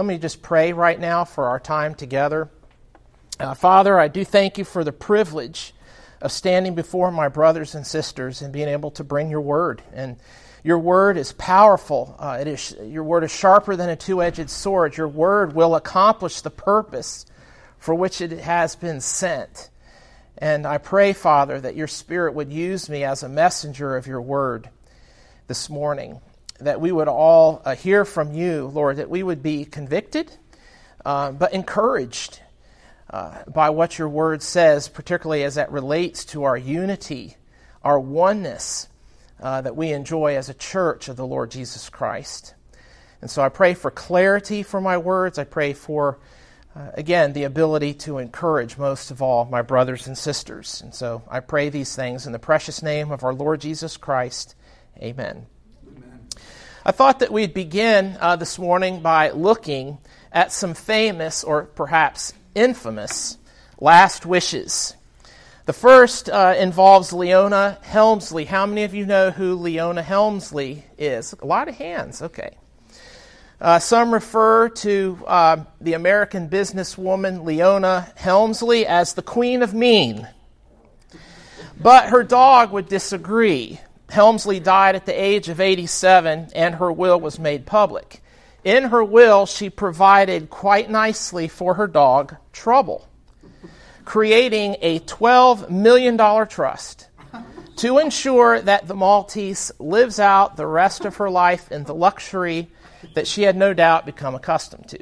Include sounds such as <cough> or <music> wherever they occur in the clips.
Let me just pray right now for our time together. Uh, Father, I do thank you for the privilege of standing before my brothers and sisters and being able to bring your word. And your word is powerful. Uh, it is, your word is sharper than a two edged sword. Your word will accomplish the purpose for which it has been sent. And I pray, Father, that your Spirit would use me as a messenger of your word this morning, that we would all uh, hear from you, Lord, that we would be convicted, uh, but encouraged uh, by what your word says, particularly as that relates to our unity, our oneness uh, that we enjoy as a church of the Lord Jesus Christ. And so I pray for clarity for my words. I pray for, uh, again, the ability to encourage most of all my brothers and sisters. And so I pray these things in the precious name of our Lord Jesus Christ. Amen. Amen. I thought that we'd begin uh, this morning by looking at some famous or perhaps infamous last wishes. The first uh, involves Leona Helmsley. How many of you know who Leona Helmsley is? A lot of hands, okay. Uh, some refer to uh, the American businesswoman Leona Helmsley as the Queen of Mean. But her dog would disagree. Helmsley died at the age of 87, and her will was made public. In her will, she provided quite nicely for her dog, Trouble creating a $12 million trust to ensure that the Maltese lives out the rest of her life in the luxury that she had no doubt become accustomed to.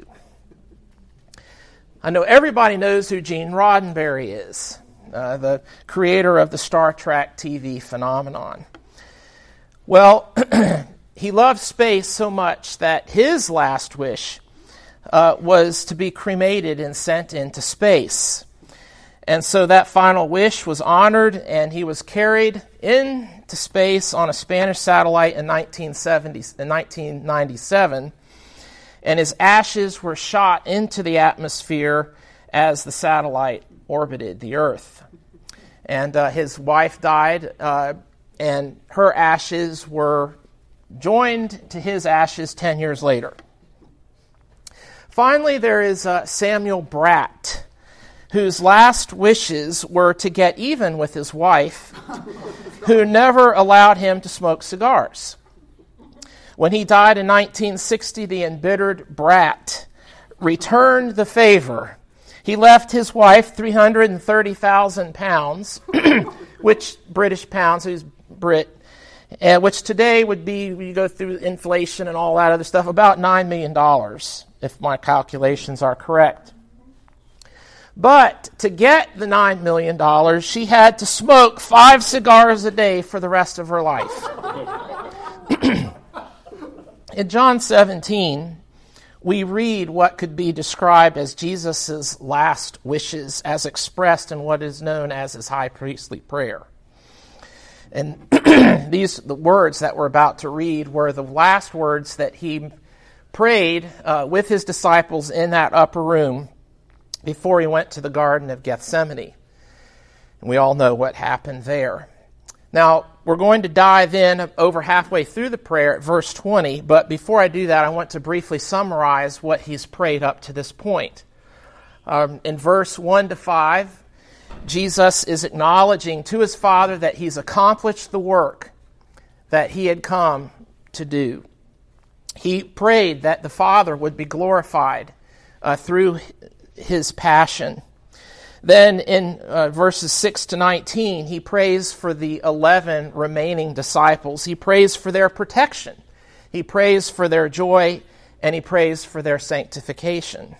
I know everybody knows who Gene Roddenberry is, uh, the creator of the Star Trek TV phenomenon. Well, <clears throat> he loved space so much that his last wish uh, was to be cremated and sent into space. And so that final wish was honored, and he was carried into space on a Spanish satellite in, 1970, in 1997. And his ashes were shot into the atmosphere as the satellite orbited the Earth. And uh, his wife died, uh, and her ashes were joined to his ashes 10 years later. Finally, there is uh, Samuel Bratt whose last wishes were to get even with his wife, who never allowed him to smoke cigars. When he died in 1960, the embittered Bratt returned the favor. He left his wife 330,000 pounds, <clears throat> which British pounds, who's Brit, uh, which today would be, you go through inflation and all that other stuff, about $9 million, if my calculations are correct. But to get the $9 million, she had to smoke five cigars a day for the rest of her life. <clears throat> In John 17, we read what could be described as Jesus' last wishes as expressed in what is known as his high priestly prayer. And <clears throat> these the words that we're about to read were the last words that he prayed uh, with his disciples in that upper room before he went to the Garden of Gethsemane. And we all know what happened there. Now, we're going to dive in over halfway through the prayer at verse 20, but before I do that, I want to briefly summarize what he's prayed up to this point. Um, in verse 1 to 5, Jesus is acknowledging to his Father that he's accomplished the work that he had come to do. He prayed that the Father would be glorified uh, through his passion. Then in uh, verses 6 to 19, he prays for the 11 remaining disciples. He prays for their protection, he prays for their joy, and he prays for their sanctification.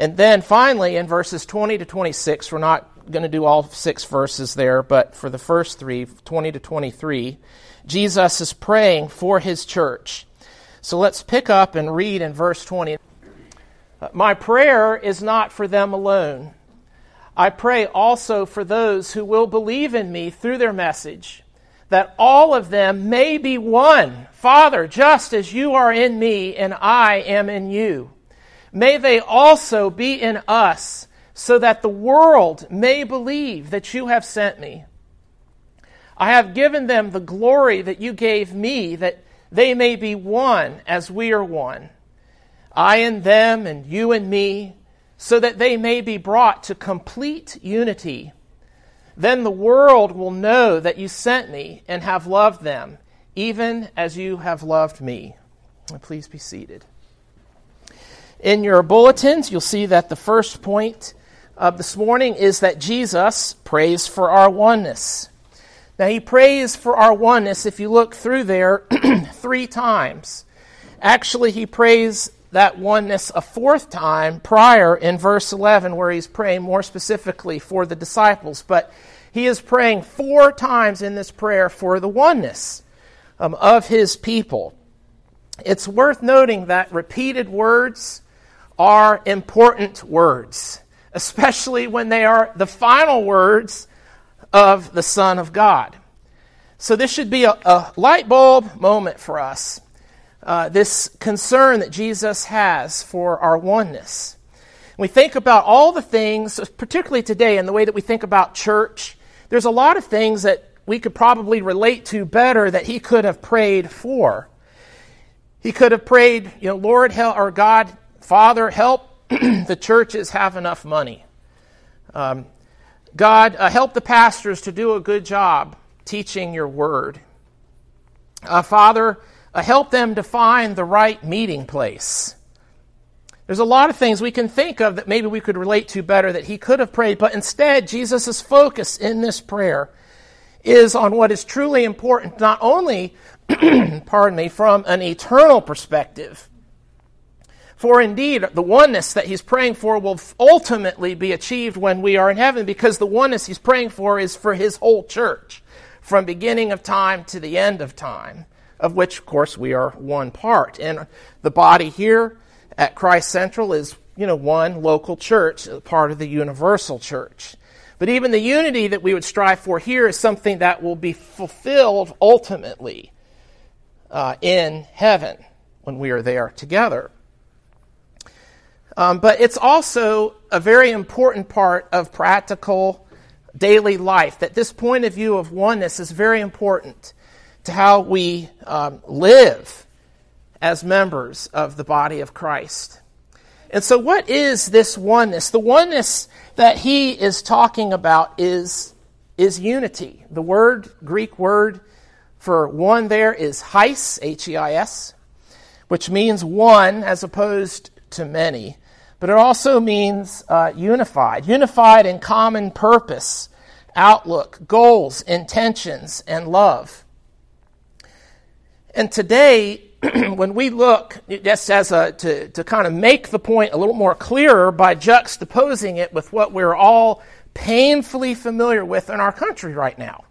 And then finally, in verses 20 to 26, we're not going to do all six verses there, but for the first three, 20 to 23, Jesus is praying for his church. So let's pick up and read in verse 20. Uh, My prayer is not for them alone. I pray also for those who will believe in me through their message, that all of them may be one. Father, just as you are in me and I am in you, may they also be in us, so that the world may believe that you have sent me. I have given them the glory that you gave me, that they may be one as we are one I and them, and you and me, so that they may be brought to complete unity. Then the world will know that you sent me and have loved them, even as you have loved me. Please be seated. In your bulletins, you'll see that the first point of this morning is that Jesus prays for our oneness. Now, he prays for our oneness, if you look through there, <clears throat> three times. Actually, he prays that oneness a fourth time prior in verse 11, where he's praying more specifically for the disciples. But he is praying four times in this prayer for the oneness um, of his people. It's worth noting that repeated words are important words, especially when they are the final words of the Son of God. So, this should be a, a light bulb moment for us. Uh, this concern that Jesus has for our oneness. We think about all the things, particularly today, in the way that we think about church. There's a lot of things that we could probably relate to better that he could have prayed for. He could have prayed, you know, Lord, help, or God, Father, help <clears throat> the churches have enough money. Um, God, uh, help the pastors to do a good job teaching your word. Uh, Father, uh, help them to find the right meeting place. There's a lot of things we can think of that maybe we could relate to better that he could have prayed, but instead, Jesus' focus in this prayer is on what is truly important, not only, <clears throat> pardon me, from an eternal perspective, for indeed, the oneness that he's praying for will ultimately be achieved when we are in heaven because the oneness he's praying for is for his whole church, from beginning of time to the end of time, of which, of course, we are one part. And the body here at Christ Central is, you know, one local church, part of the universal church. But even the unity that we would strive for here is something that will be fulfilled ultimately uh, in heaven when we are there together. Um, but it's also a very important part of practical daily life that this point of view of oneness is very important to how we um, live as members of the body of Christ. And so, what is this oneness? The oneness that he is talking about is, is unity. The word, Greek word for one there is heis, H E I S, which means one as opposed to many but it also means uh, unified, unified in common purpose, outlook, goals, intentions, and love. And today, <clears throat> when we look, just as a, to, to kind of make the point a little more clearer by juxtaposing it with what we're all painfully familiar with in our country right now,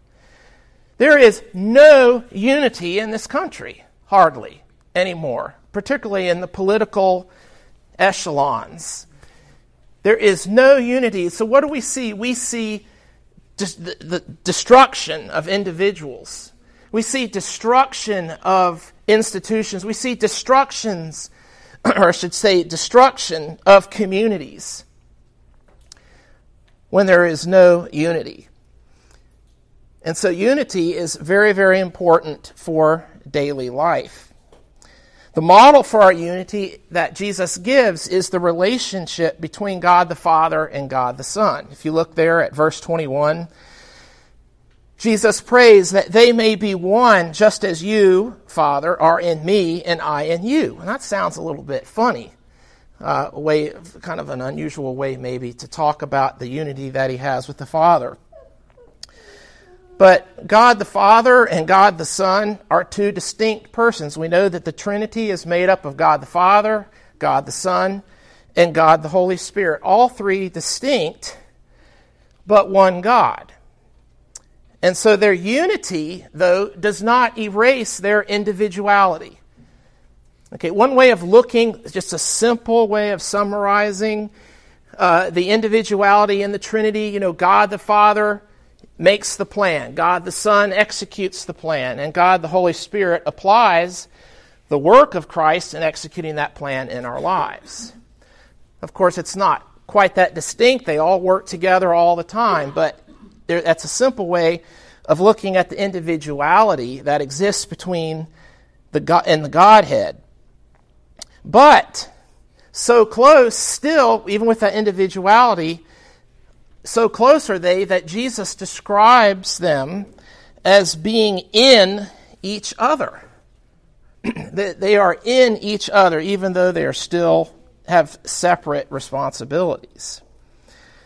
there is no unity in this country, hardly anymore, particularly in the political echelons. There is no unity. So, what do we see? We see the, destruction of individuals. We see destruction of institutions. We see destructions, <clears throat> or I should say, destruction of communities when there is no unity. And so, unity is very, very important for daily life. The model for our unity that Jesus gives is the relationship between God the Father and God the Son. If you look there at verse 21, Jesus prays that they may be one just as you, Father, are in me and I in you. And that sounds a little bit funny. Uh, a way, kind of an unusual way, maybe, to talk about the unity that he has with the Father. But God the Father and God the Son are two distinct persons. We know that the Trinity is made up of God the Father, God the Son, and God the Holy Spirit. All three distinct, but one God. And so their unity, though, does not erase their individuality. Okay, one way of looking, just a simple way of summarizing uh, the individuality in the Trinity, you know, God the Father makes the plan, God the Son executes the plan, and God the Holy Spirit applies the work of Christ in executing that plan in our lives. Of course, it's not quite that distinct. They all work together all the time, but that's a simple way of looking at the individuality that exists between the God and the Godhead. But so close still, even with that individuality, so close are they that Jesus describes them as being in each other. <clears throat> they are in each other, even though they are still have separate responsibilities.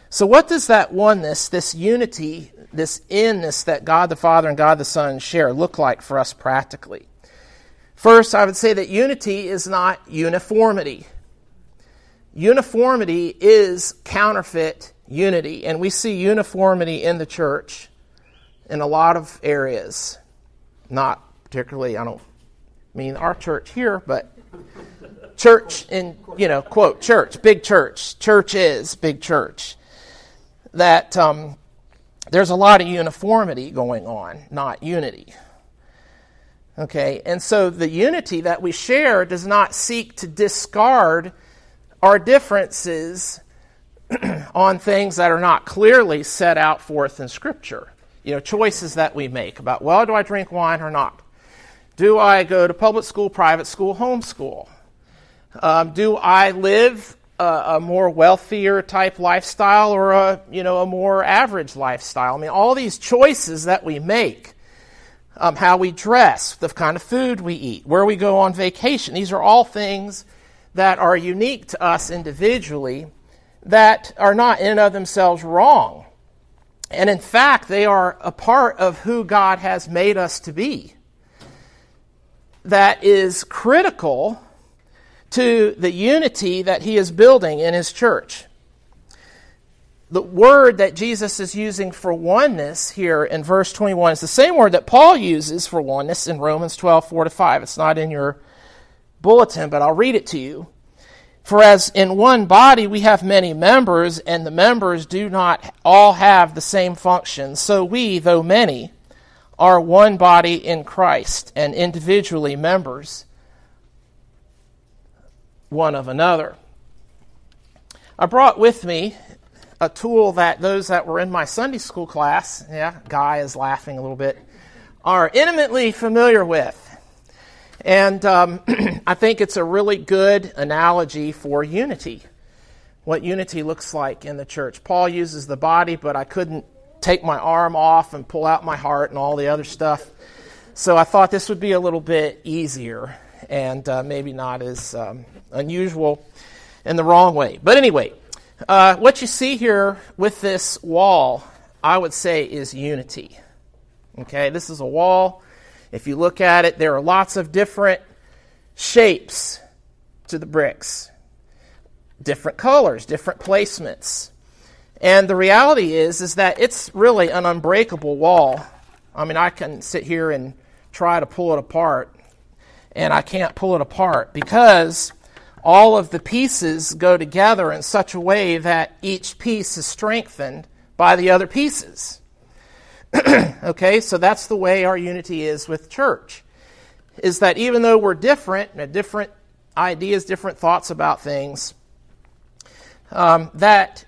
So, what does that oneness, this unity, this inness that God the Father and God the Son share look like for us practically? First, I would say that unity is not uniformity. Uniformity is counterfeit unity, and we see uniformity in the church in a lot of areas. Not particularly, I don't mean our church here, but church in, you know, quote, church, big church. Church is big church. That um, there's a lot of uniformity going on, not unity. Okay, and so the unity that we share does not seek to discard our differences <clears throat> on things that are not clearly set out forth in Scripture. You know, choices that we make about, well, do I drink wine or not? Do I go to public school, private school, homeschool? Um, do I live a, a, more wealthier type lifestyle or a you know a more average lifestyle? I mean, all these choices that we make, um, how we dress, the kind of food we eat, where we go on vacation. These are all things that are unique to us individually, that are not in and of themselves wrong. And in fact, they are a part of who God has made us to be. That is critical to the unity that he is building in his church. The word that Jesus is using for oneness here in verse 21 is the same word that Paul uses for oneness in Romans 12, 4 to 5. It's not in your bulletin, but I'll read it to you. For as in one body we have many members, and the members do not all have the same function, so we, though many, are one body in Christ, and individually members one of another. I brought with me a tool that those that were in my Sunday school class, yeah, Guy is laughing a little bit, are intimately familiar with. And um, <clears throat> I think it's a really good analogy for unity, what unity looks like in the church. Paul uses the body, but I couldn't take my arm off and pull out my heart and all the other stuff. So I thought this would be a little bit easier and uh, maybe not as um, unusual in the wrong way. But anyway, uh, what you see here with this wall, I would say, is unity. Okay, this is a wall. If you look at it, there are lots of different shapes to the bricks, different colors, different placements. And the reality is, is that it's really an unbreakable wall. I mean, I can sit here and try to pull it apart, and I can't pull it apart because all of the pieces go together in such a way that each piece is strengthened by the other pieces. <clears throat> okay, so that's the way our unity is with church. Is that even though we're different, different ideas, different thoughts about things, um, that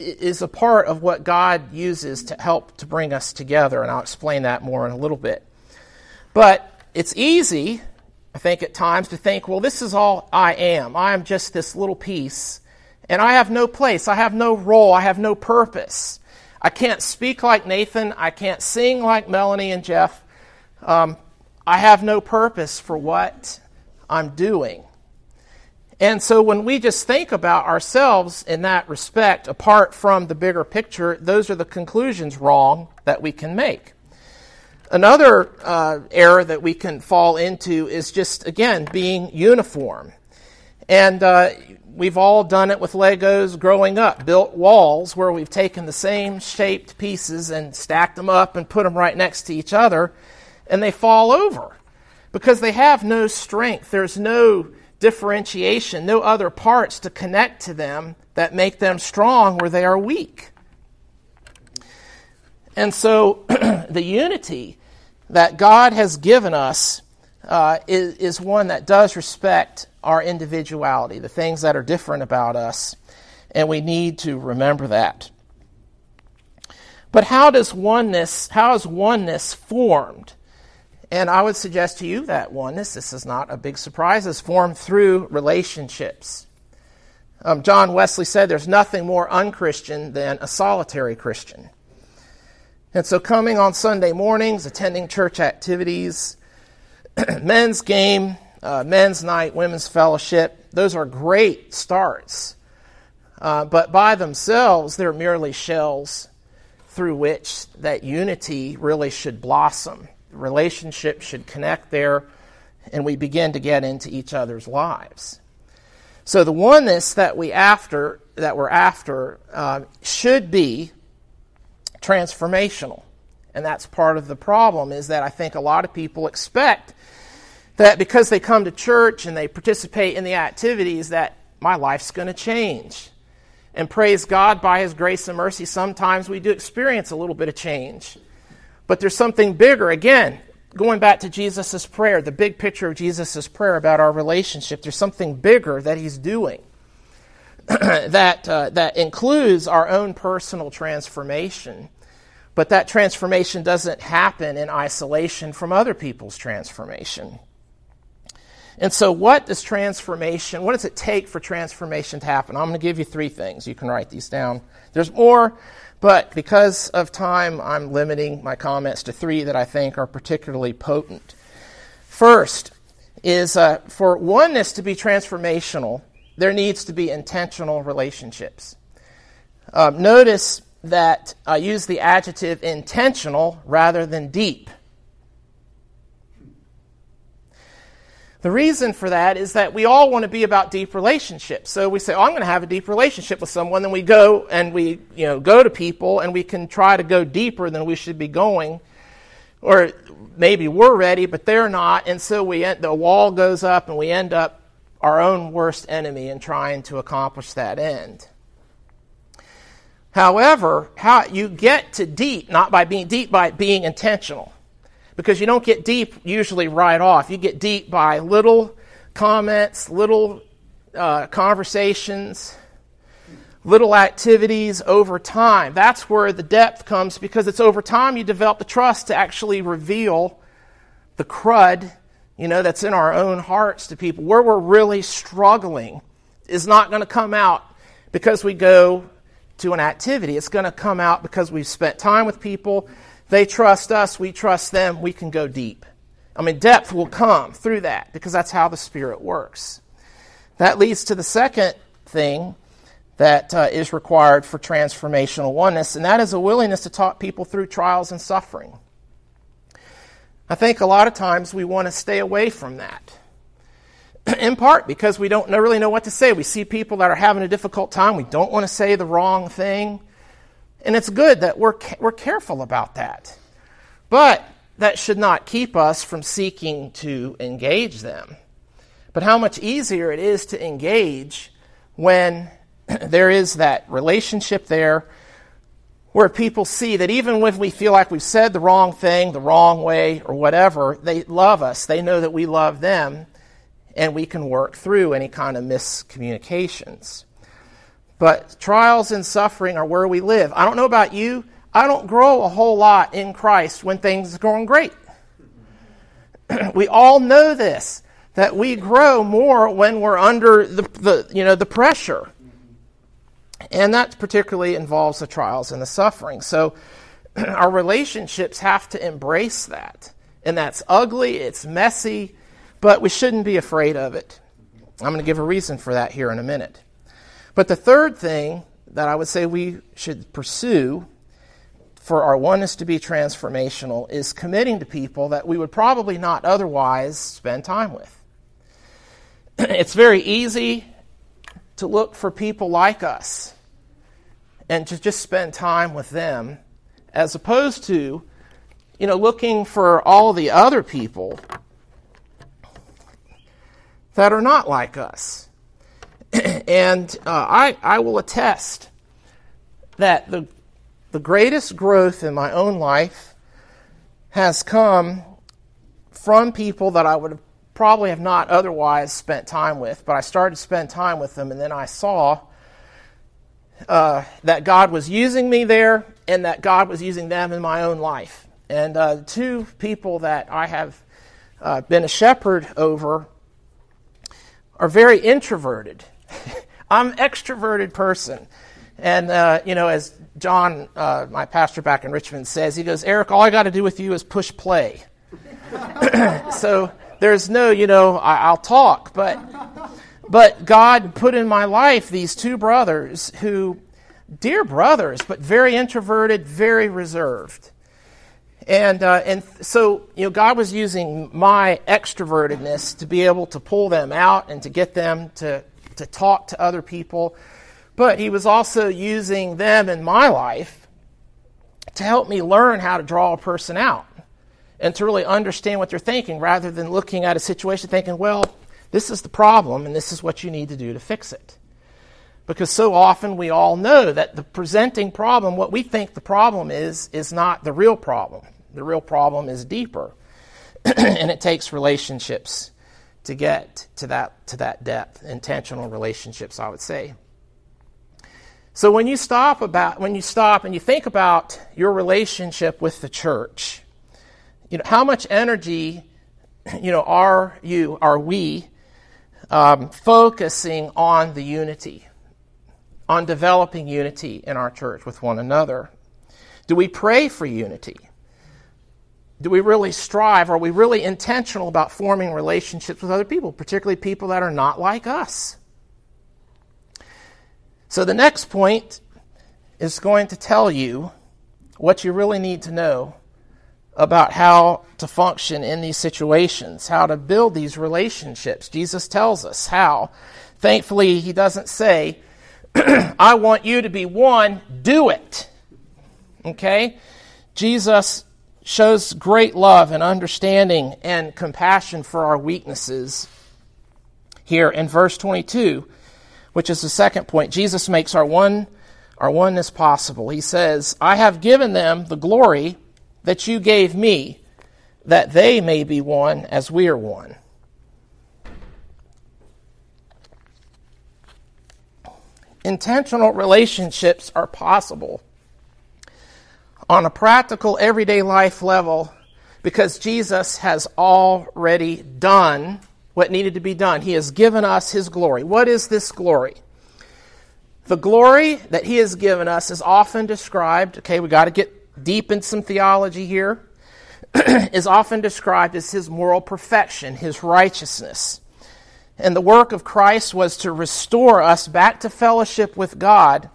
is a part of what God uses to help to bring us together, and I'll explain that more in a little bit. But it's easy, I think, at times to think, well, this is all I am. I am just this little piece, and I have no place. I have no role. I have no purpose. I can't speak like Nathan. I can't sing like Melanie and Jeff. Um, I have no purpose for what I'm doing. And so when we just think about ourselves in that respect, apart from the bigger picture, those are the conclusions wrong that we can make. Another uh, error that we can fall into is just, again, being uniform. And uh, we've all done it with Legos growing up, built walls where we've taken the same shaped pieces and stacked them up and put them right next to each other, and they fall over because they have no strength. There's no differentiation, no other parts to connect to them that make them strong where they are weak. And so <clears throat> the unity that God has given us uh, is, is one that does respect our individuality, the things that are different about us, and we need to remember that. But how does oneness, how is oneness formed? And I would suggest to you that oneness, this is not a big surprise, is formed through relationships. Um, John Wesley said there's nothing more unchristian than a solitary Christian. And so, coming on Sunday mornings, attending church activities, <clears throat> men's game, uh, men's night, women's fellowship, those are great starts. Uh, but by themselves, they're merely shells through which that unity really should blossom. Relationship should connect there, and we begin to get into each other's lives. So the oneness that we after that we're after uh, should be transformational, and that's part of the problem. Is that I think a lot of people expect that because they come to church and they participate in the activities that my life's going to change. And praise God, by His grace and mercy, sometimes we do experience a little bit of change. But there's something bigger. Again, going back to Jesus' prayer, the big picture of Jesus' prayer about our relationship, there's something bigger that he's doing <clears throat> that, uh, that includes our own personal transformation. But that transformation doesn't happen in isolation from other people's transformation. And so, what does transformation, what does it take for transformation to happen? I'm going to give you three things. You can write these down. There's more, but because of time, I'm limiting my comments to three that I think are particularly potent. First is uh, for oneness to be transformational, there needs to be intentional relationships. Um, notice that I use the adjective intentional rather than deep. The reason for that is that we all want to be about deep relationships. So we say, oh, I'm going to have a deep relationship with someone. Then we go and we, you know, go to people and we can try to go deeper than we should be going. Or maybe we're ready, but they're not. And so we end, the wall goes up and we end up our own worst enemy in trying to accomplish that end. However, how you get to deep, not by being deep, by being intentional because you don't get deep usually right off. You get deep by little comments, little uh, conversations, little activities over time. That's where the depth comes because it's over time you develop the trust to actually reveal the crud, you know, that's in our own hearts to people. Where we're really struggling is not going to come out because we go to an activity. It's going to come out because we've spent time with people they trust us, we trust them, we can go deep. I mean, depth will come through that because that's how the Spirit works. That leads to the second thing that uh, is required for transformational oneness, and that is a willingness to talk people through trials and suffering. I think a lot of times we want to stay away from that. <clears throat> In part because we don't really know what to say. We see people that are having a difficult time. We don't want to say the wrong thing. And it's good that we're, we're careful about that. But that should not keep us from seeking to engage them. But how much easier it is to engage when <clears throat> there is that relationship there where people see that even when we feel like we've said the wrong thing, the wrong way, or whatever, they love us. They know that we love them, and we can work through any kind of miscommunications. But trials and suffering are where we live. I don't know about you. I don't grow a whole lot in Christ when things are going great. <clears throat> we all know this that we grow more when we're under the, the you know the pressure. And that particularly involves the trials and the suffering. So <clears throat> our relationships have to embrace that. And that's ugly, it's messy, but we shouldn't be afraid of it. I'm going to give a reason for that here in a minute. But the third thing that I would say we should pursue for our oneness to be transformational is committing to people that we would probably not otherwise spend time with. <clears throat> it's very easy to look for people like us and to just spend time with them as opposed to you know looking for all the other people that are not like us <clears throat> and uh, I, I will attest that the, the greatest growth in my own life has come from people that I would probably have not otherwise spent time with, but I started to spend time with them, and then I saw uh, that God was using me there and that God was using them in my own life. And uh, two people that I have uh, been a shepherd over are very introverted. <laughs> I'm an extroverted person. And, uh, you know, as John, uh, my pastor back in Richmond, says, he goes, Eric, all I got to do with you is push play. <laughs> so there's no, you know, I, will talk. But, but God put in my life these two brothers who, dear brothers, but very introverted, very reserved. And, uh, and so, you know, God was using my extrovertedness to be able to pull them out and to get them to, to talk to other people but he was also using them in my life to help me learn how to draw a person out and to really understand what they're thinking rather than looking at a situation thinking, well, this is the problem and this is what you need to do to fix it. Because so often we all know that the presenting problem, what we think the problem is, is not the real problem. The real problem is deeper. <clears throat> and it takes relationships to get to that, to that depth, intentional relationships, I would say. So when you stop about when you stop and you think about your relationship with the church, you know how much energy, <clears throat> you know, are you are we um, focusing on the unity, on developing unity in our church with one another? Do we pray for unity? Do we really strive? Are we really intentional about forming relationships with other people, particularly people that are not like us? So the next point is going to tell you what you really need to know about how to function in these situations, how to build these relationships. Jesus tells us how. Thankfully, he doesn't say, <clears throat> I want you to be one, do it. Okay? Jesus shows great love and understanding and compassion for our weaknesses here in verse 22 which is the second point. Jesus makes our one our oneness possible. He says, "I have given them the glory that you gave me, that they may be one as we are one." Intentional relationships are possible on a practical everyday life level because Jesus has already done what needed to be done. He has given us His glory. What is this glory? The glory that He has given us is often described, okay, we got to get deep in some theology here, <clears throat> is often described as His moral perfection, His righteousness. And the work of Christ was to restore us back to fellowship with God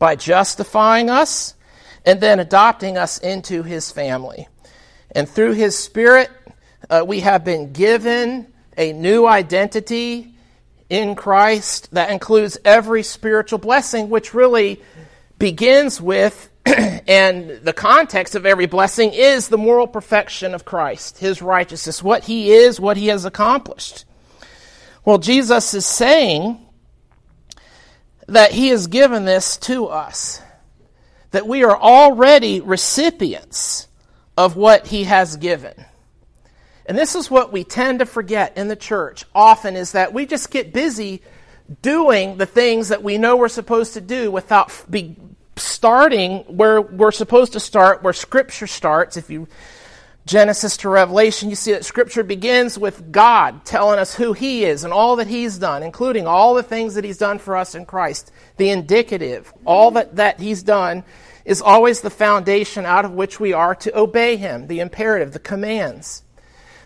by justifying us and then adopting us into His family. And through His Spirit, uh, we have been given a new identity in Christ that includes every spiritual blessing, which really begins with, <clears throat> and the context of every blessing is the moral perfection of Christ, his righteousness, what he is, what he has accomplished. Well, Jesus is saying that he has given this to us, that we are already recipients of what he has given. And this is what we tend to forget in the church often is that we just get busy doing the things that we know we're supposed to do without be starting where we're supposed to start, where scripture starts. If you Genesis to Revelation, you see that Scripture begins with God telling us who He is and all that He's done, including all the things that He's done for us in Christ. The indicative, all that, that He's done, is always the foundation out of which we are to obey Him, the imperative, the commands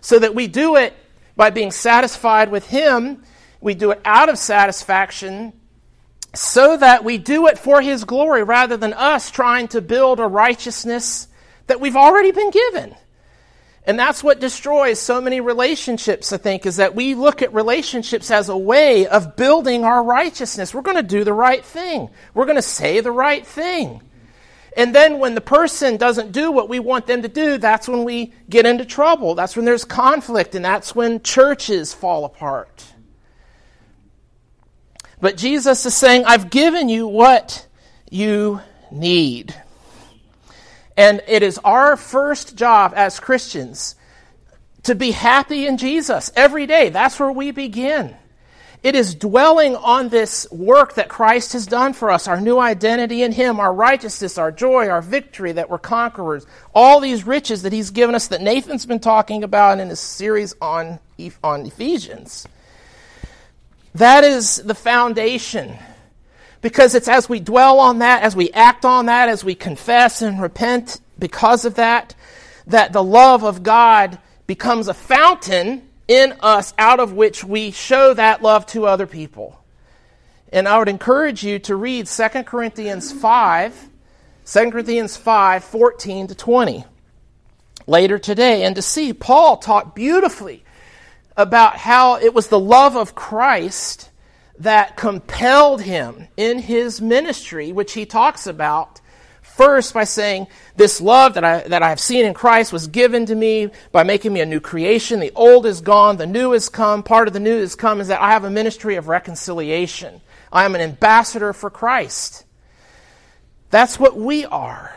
so that we do it by being satisfied with Him. We do it out of satisfaction so that we do it for His glory rather than us trying to build a righteousness that we've already been given. And that's what destroys so many relationships, I think, is that we look at relationships as a way of building our righteousness. We're going to do the right thing. We're going to say the right thing. And then when the person doesn't do what we want them to do, that's when we get into trouble. That's when there's conflict, and that's when churches fall apart. But Jesus is saying, I've given you what you need. And it is our first job as Christians to be happy in Jesus every day. That's where we begin. It is dwelling on this work that Christ has done for us, our new identity in Him, our righteousness, our joy, our victory, that we're conquerors, all these riches that He's given us that Nathan's been talking about in his series on, on Ephesians. That is the foundation. Because it's as we dwell on that, as we act on that, as we confess and repent because of that, that the love of God becomes a fountain in us out of which we show that love to other people. And I would encourage you to read 2 Corinthians 5, 2 Corinthians 5, 14 to 20 later today, and to see Paul talk beautifully about how it was the love of Christ that compelled him in his ministry, which he talks about first by saying, This love that I, that I have seen in Christ was given to me by making me a new creation. The old is gone, the new has come. Part of the new has come is that I have a ministry of reconciliation. I am an ambassador for Christ. That's what we are.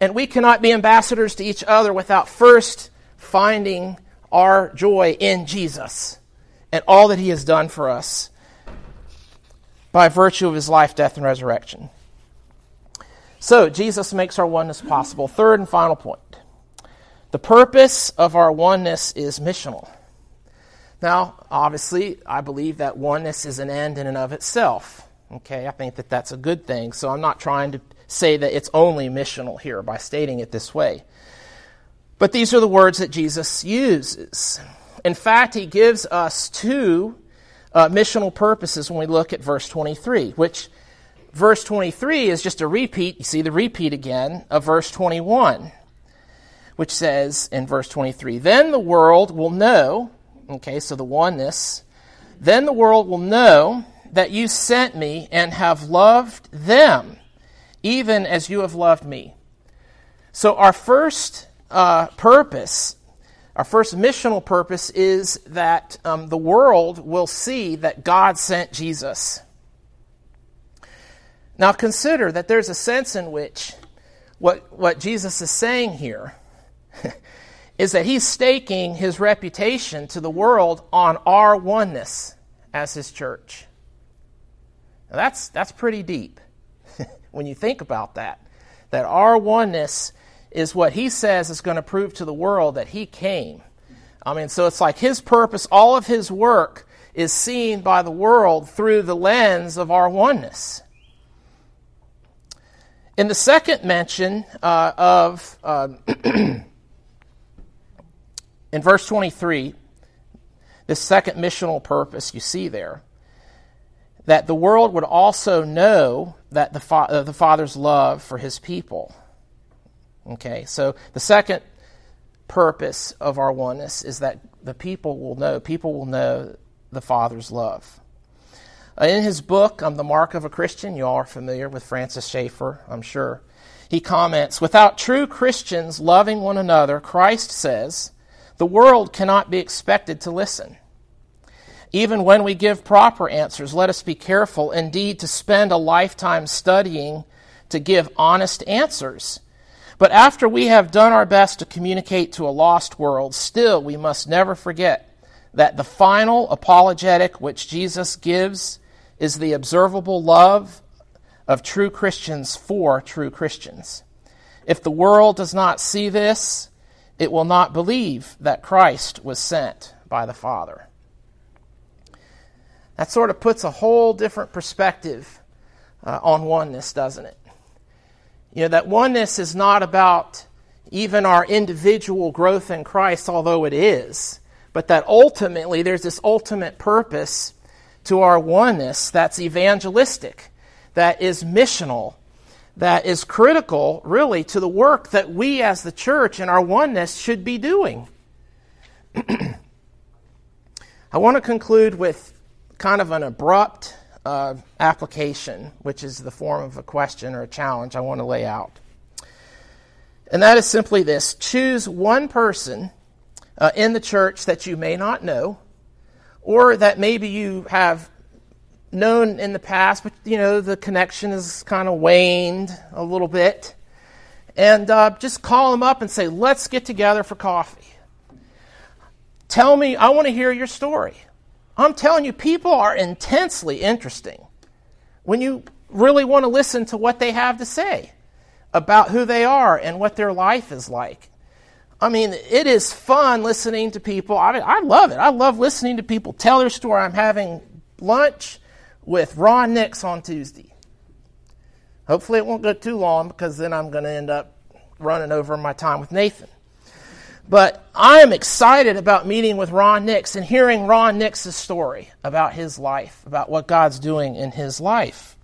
And we cannot be ambassadors to each other without first finding our joy in Jesus and all that he has done for us by virtue of his life, death, and resurrection. So, Jesus makes our oneness possible. Third and final point the purpose of our oneness is missional. Now, obviously, I believe that oneness is an end in and of itself. Okay, I think that that's a good thing. So I'm not trying to say that it's only missional here by stating it this way. But these are the words that Jesus uses. In fact, he gives us two uh, missional purposes when we look at verse 23, which verse 23 is just a repeat. You see the repeat again of verse 21, which says in verse 23 Then the world will know, okay, so the oneness, then the world will know that you sent me and have loved them, even as you have loved me. So our first uh, purpose, our first missional purpose, is that um, the world will see that God sent Jesus. Now consider that there's a sense in which what, what Jesus is saying here <laughs> is that he's staking his reputation to the world on our oneness as his church. Now that's, that's pretty deep <laughs> when you think about that. That our oneness is what he says is going to prove to the world that he came. I mean, so it's like his purpose, all of his work is seen by the world through the lens of our oneness. In the second mention uh, of, uh, <clears throat> in verse 23, this second missional purpose you see there, that the world would also know that the, fa- uh, the Father's love for his people. Okay, so the second purpose of our oneness is that the people will know, people will know the Father's love. Uh, in his book, um, The Mark of a Christian, you all are familiar with Francis Schaeffer, I'm sure. He comments Without true Christians loving one another, Christ says, the world cannot be expected to listen. Even when we give proper answers, let us be careful indeed to spend a lifetime studying to give honest answers but after we have done our best to communicate to a lost world, still we must never forget that the final apologetic which Jesus gives is the observable love of true Christians for true Christians. If the world does not see this, it will not believe that Christ was sent by the Father. That sort of puts a whole different perspective uh, on oneness, doesn't it? You know, that oneness is not about even our individual growth in Christ, although it is, but that ultimately there's this ultimate purpose to our oneness that's evangelistic, that is missional, that is critical, really, to the work that we as the church and our oneness should be doing. <clears throat> I want to conclude with kind of an abrupt uh, application, which is the form of a question or a challenge I want to lay out. And that is simply this choose one person uh, in the church that you may not know, or that maybe you have known in the past, but you know the connection has kind of waned a little bit. And uh, just call them up and say, let's get together for coffee. Tell me, I want to hear your story. I'm telling you, people are intensely interesting when you really want to listen to what they have to say about who they are and what their life is like. I mean, it is fun listening to people. I, mean, I love it. I love listening to people tell their story. I'm having lunch with Ron Nix on Tuesday. Hopefully, it won't go too long because then I'm going to end up running over my time with Nathan. But I am excited about meeting with Ron Nix and hearing Ron Nix's story about his life, about what God's doing in his life.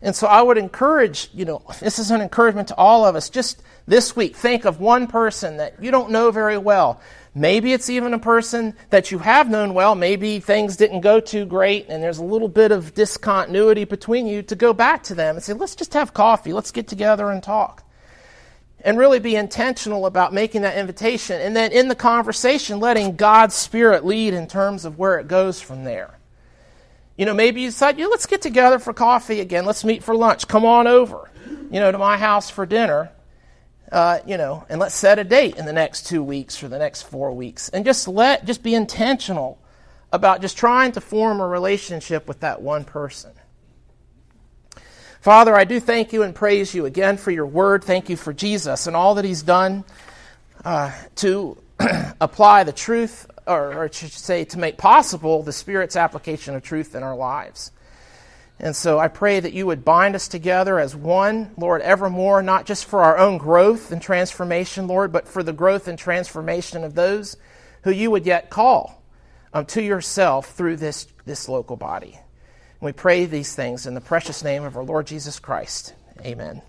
And so I would encourage, you know, this is an encouragement to all of us. Just this week, think of one person that you don't know very well. Maybe it's even a person that you have known well. Maybe things didn't go too great and there's a little bit of discontinuity between you to go back to them and say, let's just have coffee. Let's get together and talk and really be intentional about making that invitation. And then in the conversation, letting God's Spirit lead in terms of where it goes from there. You know, maybe you decide, you let's get together for coffee again. Let's meet for lunch. Come on over, you know, to my house for dinner. Uh, you know, and let's set a date in the next two weeks or the next four weeks, and just let just be intentional about just trying to form a relationship with that one person. Father, I do thank you and praise you again for your word. Thank you for Jesus and all that he's done uh, to <clears throat> apply the truth, or, or should say, to make possible the Spirit's application of truth in our lives. And so I pray that you would bind us together as one, Lord, evermore, not just for our own growth and transformation, Lord, but for the growth and transformation of those who you would yet call um, to yourself through this, this local body. We pray these things in the precious name of our Lord Jesus Christ. Amen.